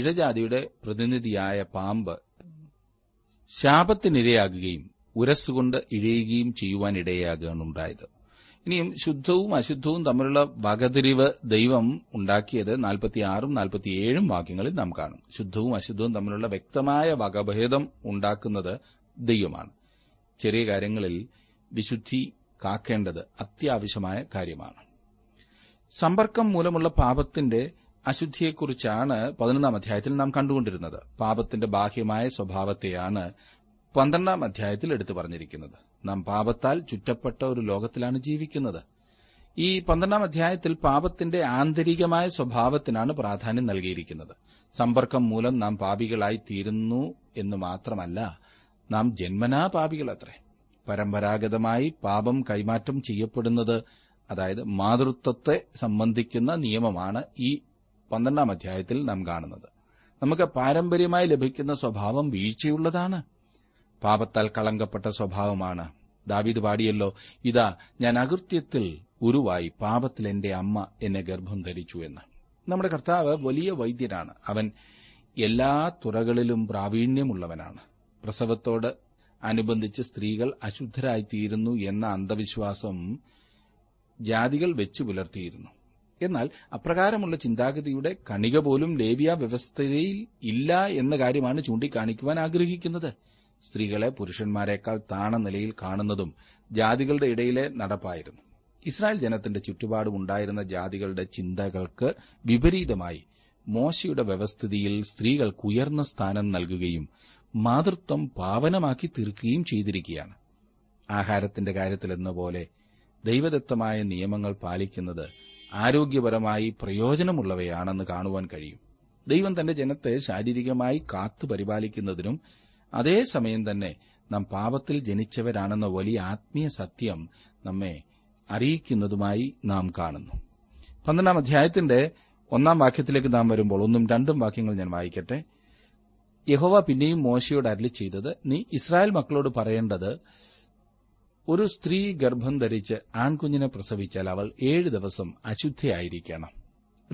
Speaker 3: ഇഴജാതിയുടെ പ്രതിനിധിയായ പാമ്പ് ശാപത്തിനിരയാകുകയും ഉരസുകൊണ്ട് ഇഴയുകയും ചെയ്യുവാൻ ഉണ്ടായത് ഇനിയും ശുദ്ധവും അശുദ്ധവും തമ്മിലുള്ള വകതിരിവ് ദൈവം ഉണ്ടാക്കിയത് നാൽപ്പത്തിയാറും നാൽപ്പത്തിയേഴും വാക്യങ്ങളിൽ നാം കാണും ശുദ്ധവും അശുദ്ധവും തമ്മിലുള്ള വ്യക്തമായ വകഭേദം ഉണ്ടാക്കുന്നത് ദൈവമാണ് ചെറിയ കാര്യങ്ങളിൽ വിശുദ്ധി കാക്കേണ്ടത് അത്യാവശ്യമായ കാര്യമാണ് സമ്പർക്കം മൂലമുള്ള പാപത്തിന്റെ അശുദ്ധിയെക്കുറിച്ചാണ് പതിനൊന്നാം അധ്യായത്തിൽ നാം കണ്ടുകൊണ്ടിരുന്നത് പാപത്തിന്റെ ബാഹ്യമായ സ്വഭാവത്തെയാണ് പന്ത്രണ്ടാം അധ്യായത്തിൽ എടുത്തു പറഞ്ഞിരിക്കുന്നത് നാം പാപത്താൽ ചുറ്റപ്പെട്ട ഒരു ലോകത്തിലാണ് ജീവിക്കുന്നത് ഈ പന്ത്രണ്ടാം അധ്യായത്തിൽ പാപത്തിന്റെ ആന്തരികമായ സ്വഭാവത്തിനാണ് പ്രാധാന്യം നൽകിയിരിക്കുന്നത് സമ്പർക്കം മൂലം നാം പാപികളായി തീരുന്നു എന്ന് മാത്രമല്ല നാം ജന്മനാ പാപികളത്രേ പരമ്പരാഗതമായി പാപം കൈമാറ്റം ചെയ്യപ്പെടുന്നത് അതായത് മാതൃത്വത്തെ സംബന്ധിക്കുന്ന നിയമമാണ് ഈ പന്ത്രണ്ടാം അധ്യായത്തിൽ നാം കാണുന്നത് നമുക്ക് പാരമ്പര്യമായി ലഭിക്കുന്ന സ്വഭാവം വീഴ്ചയുള്ളതാണ് പാപത്താൽ കളങ്കപ്പെട്ട സ്വഭാവമാണ് ദാവീദ് പാടിയല്ലോ ഇതാ ഞാൻ അകൃത്യത്തിൽ ഉരുവായി പാപത്തിൽ എന്റെ അമ്മ എന്നെ ഗർഭം ധരിച്ചു എന്ന് നമ്മുടെ കർത്താവ് വലിയ വൈദ്യനാണ് അവൻ എല്ലാ തുറകളിലും പ്രാവീണ്യമുള്ളവനാണ് പ്രസവത്തോട് അനുബന്ധിച്ച് സ്ത്രീകൾ അശുദ്ധരായിത്തീരുന്നു എന്ന അന്ധവിശ്വാസം ജാതികൾ വെച്ചു പുലർത്തിയിരുന്നു എന്നാൽ അപ്രകാരമുള്ള ചിന്താഗതിയുടെ കണിക പോലും ലേവിയ വ്യവസ്ഥയിൽ ഇല്ല എന്ന കാര്യമാണ് ചൂണ്ടിക്കാണിക്കുവാൻ ആഗ്രഹിക്കുന്നത് സ്ത്രീകളെ പുരുഷന്മാരെക്കാൾ താണ നിലയിൽ കാണുന്നതും ജാതികളുടെ ഇടയിലെ നടപ്പായിരുന്നു ഇസ്രായേൽ ജനത്തിന്റെ ചുറ്റുപാടും ഉണ്ടായിരുന്ന ജാതികളുടെ ചിന്തകൾക്ക് വിപരീതമായി മോശയുടെ വ്യവസ്ഥിതിയിൽ സ്ത്രീകൾക്ക് ഉയർന്ന സ്ഥാനം നൽകുകയും മാതൃത്വം പാവനമാക്കി തീർക്കുകയും ചെയ്തിരിക്കുകയാണ് ആഹാരത്തിന്റെ കാര്യത്തിലെന്ന പോലെ ദൈവദത്തമായ നിയമങ്ങൾ പാലിക്കുന്നത് ആരോഗ്യപരമായി പ്രയോജനമുള്ളവയാണെന്ന് കാണുവാൻ കഴിയും ദൈവം തന്റെ ജനത്തെ ശാരീരികമായി കാത്തു പരിപാലിക്കുന്നതിനും അതേസമയം തന്നെ നാം പാപത്തിൽ ജനിച്ചവരാണെന്ന വലിയ ആത്മീയ സത്യം നമ്മെ അറിയിക്കുന്നതുമായി നാം കാണുന്നു പന്ത്രണ്ടാം അധ്യായത്തിന്റെ ഒന്നാം വാക്യത്തിലേക്ക് നാം വരുമ്പോൾ ഒന്നും രണ്ടും വാക്യങ്ങൾ ഞാൻ വായിക്കട്ടെ യഹോവ പിന്നെയും മോശയോട് അരളി ചെയ്തത് നീ ഇസ്രായേൽ മക്കളോട് പറയേണ്ടത് ഒരു സ്ത്രീ ഗർഭം ധരിച്ച് ആൺകുഞ്ഞിനെ പ്രസവിച്ചാൽ അവൾ ഏഴ് ദിവസം അശുദ്ധിയായിരിക്കണം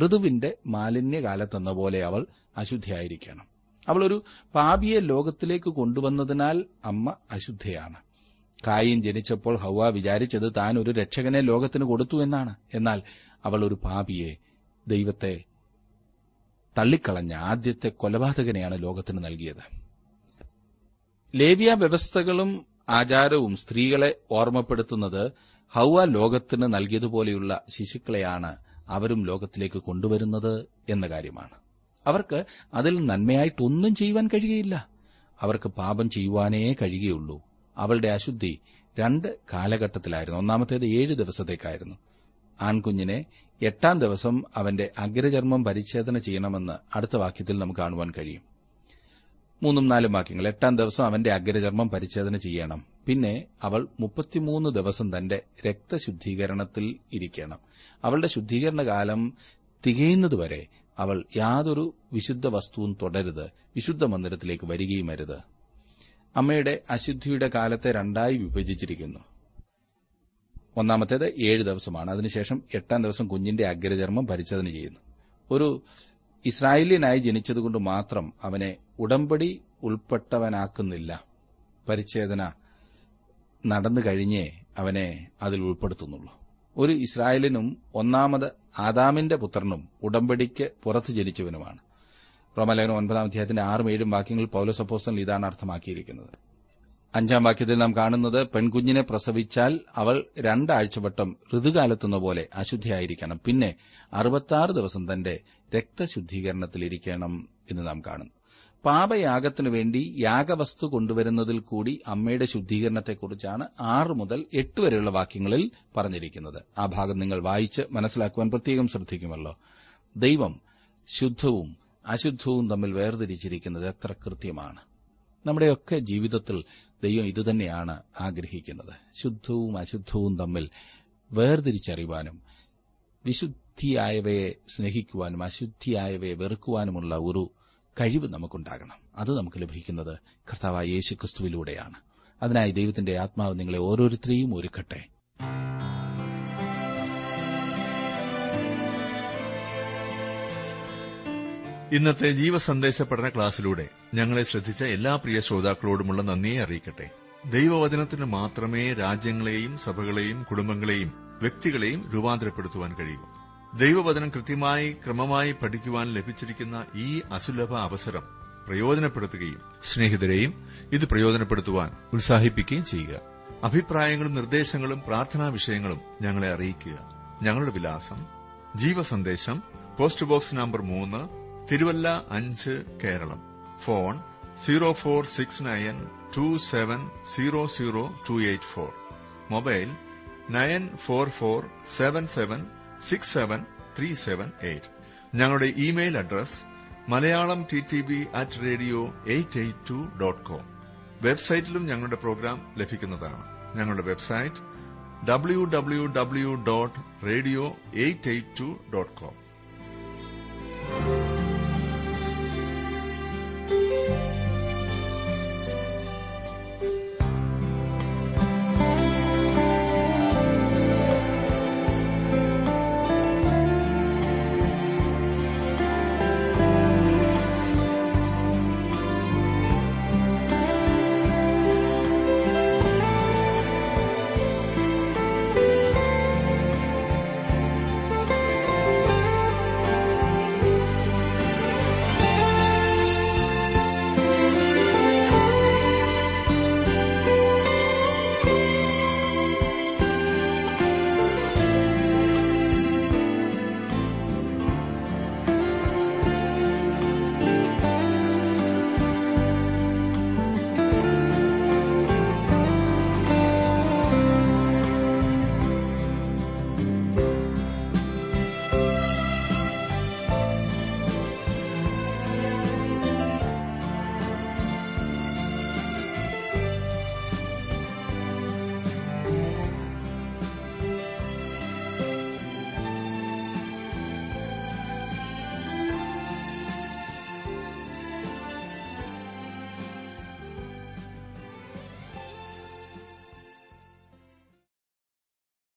Speaker 3: ഋതുവിന്റെ മാലിന്യകാലത്തെന്ന പോലെ അവൾ അശുദ്ധിയായിരിക്കണം അവൾ ഒരു പാപിയെ ലോകത്തിലേക്ക് കൊണ്ടുവന്നതിനാൽ അമ്മ അശുദ്ധയാണ് കായിൻ ജനിച്ചപ്പോൾ ഹൗവ വിചാരിച്ചത് താൻ ഒരു രക്ഷകനെ ലോകത്തിന് കൊടുത്തു എന്നാണ് എന്നാൽ അവൾ ഒരു പാപിയെ ദൈവത്തെ തള്ളിക്കളഞ്ഞ ആദ്യത്തെ കൊലപാതകനെയാണ് ലോകത്തിന് നൽകിയത് ലേവ്യ വ്യവസ്ഥകളും ആചാരവും സ്ത്രീകളെ ഓർമ്മപ്പെടുത്തുന്നത് ഹൗവ ലോകത്തിന് നൽകിയതുപോലെയുള്ള ശിശുക്കളെയാണ് അവരും ലോകത്തിലേക്ക് കൊണ്ടുവരുന്നത് എന്ന കാര്യമാണ് അവർക്ക് അതിൽ നന്മയായിട്ടൊന്നും ചെയ്യുവാൻ കഴിയുകയില്ല അവർക്ക് പാപം ചെയ്യുവാനേ കഴിയുകയുള്ളൂ അവളുടെ അശുദ്ധി രണ്ട് കാലഘട്ടത്തിലായിരുന്നു ഒന്നാമത്തേത് ഏഴ് ദിവസത്തേക്കായിരുന്നു ആൺകുഞ്ഞിനെ എട്ടാം ദിവസം അവന്റെ അഗ്രചർമ്മം പരിച്ഛേദന ചെയ്യണമെന്ന് അടുത്ത വാക്യത്തിൽ നമുക്ക് കാണുവാൻ കഴിയും മൂന്നും നാലും വാക്യങ്ങൾ എട്ടാം ദിവസം അവന്റെ അഗ്രചർമ്മം പരിച്ഛേദന ചെയ്യണം പിന്നെ അവൾ മുപ്പത്തിമൂന്ന് ദിവസം തന്റെ രക്തശുദ്ധീകരണത്തിൽ ഇരിക്കണം അവളുടെ ശുദ്ധീകരണ കാലം തികയുന്നതുവരെ അവൾ യാതൊരു വിശുദ്ധ വസ്തുവും തുടരുത് വിശുദ്ധ മന്ദിരത്തിലേക്ക് വരികയുമരുത് അമ്മയുടെ അശുദ്ധിയുടെ കാലത്തെ രണ്ടായി വിഭജിച്ചിരിക്കുന്നു ഒന്നാമത്തേത് ഏഴ് ദിവസമാണ് അതിനുശേഷം എട്ടാം ദിവസം കുഞ്ഞിന്റെ അഗ്രചർമ്മം പരിചോധന ചെയ്യുന്നു ഒരു ഇസ്രായേലിയനായി ജനിച്ചതുകൊണ്ട് മാത്രം അവനെ ഉടമ്പടി ഉൾപ്പെട്ടവനാക്കുന്നില്ല പരിച്ഛേദന നടന്നു കഴിഞ്ഞേ അവനെ അതിൽ ഉൾപ്പെടുത്തുന്നുള്ളൂ ഒരു ഇസ്രായേലിനും ഒന്നാമത് ആദാമിന്റെ പുത്രനും ഉടമ്പടിക്ക് പുറത്ത് ജനിച്ചവനുമാണ് റോമലേഖനം ഒൻപതാം അധ്യായത്തിന്റെ ആറും ഏഴും വാക്യങ്ങൾ പൌലോസപ്പോസ്റ്റൻ ഇതാണ് അർത്ഥമാക്കിയിരിക്കുന്നത് അഞ്ചാം വാക്യത്തിൽ നാം കാണുന്നത് പെൺകുഞ്ഞിനെ പ്രസവിച്ചാൽ അവൾ രണ്ടാഴ്ചവട്ടം വട്ടം ഋതുകാലത്തുന്ന പോലെ അശുദ്ധിയായിരിക്കണം പിന്നെ അറുപത്താറ് ദിവസം തന്റെ രക്തശുദ്ധീകരണത്തിലിരിക്കണം എന്ന് നാം കാണുന്നു പാപയാഗത്തിനു വേണ്ടി യാഗവസ്തു കൊണ്ടുവരുന്നതിൽ കൂടി അമ്മയുടെ ശുദ്ധീകരണത്തെക്കുറിച്ചാണ് ആറ് മുതൽ എട്ട് വരെയുള്ള വാക്യങ്ങളിൽ പറഞ്ഞിരിക്കുന്നത് ആ ഭാഗം നിങ്ങൾ വായിച്ച് മനസ്സിലാക്കുവാൻ പ്രത്യേകം ശ്രദ്ധിക്കുമല്ലോ ദൈവം ശുദ്ധവും അശുദ്ധവും തമ്മിൽ വേർതിരിച്ചിരിക്കുന്നത് എത്ര കൃത്യമാണ് നമ്മുടെയൊക്കെ ജീവിതത്തിൽ ദൈവം ഇതുതന്നെയാണ് ആഗ്രഹിക്കുന്നത് ശുദ്ധവും അശുദ്ധവും തമ്മിൽ വേർതിരിച്ചറിയുവാനും വിശുദ്ധിയായവയെ സ്നേഹിക്കുവാനും അശുദ്ധിയായവയെ വെറുക്കുവാനുമുള്ള ഒരു കഴിവ് നമുക്കുണ്ടാകണം അത് നമുക്ക് ലഭിക്കുന്നത് കർത്താവ് യേശു ക്രിസ്തുവിലൂടെയാണ് അതിനായി ദൈവത്തിന്റെ ആത്മാവ് നിങ്ങളെ ഓരോരുത്തരെയും ഒരുക്കട്ടെ
Speaker 2: ഇന്നത്തെ ജീവസന്ദേശ പഠന ക്ലാസ്സിലൂടെ ഞങ്ങളെ ശ്രദ്ധിച്ച എല്ലാ പ്രിയ ശ്രോതാക്കളോടുമുള്ള നന്ദിയെ അറിയിക്കട്ടെ ദൈവവചനത്തിന് മാത്രമേ രാജ്യങ്ങളെയും സഭകളെയും കുടുംബങ്ങളെയും വ്യക്തികളെയും രൂപാന്തരപ്പെടുത്തുവാൻ കഴിയൂ ദൈവവചനം കൃത്യമായി ക്രമമായി പഠിക്കുവാൻ ലഭിച്ചിരിക്കുന്ന ഈ അസുലഭ അവസരം പ്രയോജനപ്പെടുത്തുകയും സ്നേഹിതരെയും ഇത് പ്രയോജനപ്പെടുത്തുവാൻ ഉത്സാഹിപ്പിക്കുകയും ചെയ്യുക അഭിപ്രായങ്ങളും നിർദ്ദേശങ്ങളും പ്രാർത്ഥനാ വിഷയങ്ങളും ഞങ്ങളെ അറിയിക്കുക ഞങ്ങളുടെ വിലാസം ജീവസന്ദേശം പോസ്റ്റ് ബോക്സ് നമ്പർ മൂന്ന് തിരുവല്ല അഞ്ച് Keralam phone zero four six nine two seven zero zero two eight four mobile nine four four seven seven six seven three seven eight ഞങ്ങളുടെ email address Malayalam T T B at radio eight eight two dot com വെബ്സൈറ്റിലും ഞങ്ങളുടെ programme ലഭിക്കുന്നതാണ് ഞങ്ങളുടെ website W W W dot radio eight eight two dot com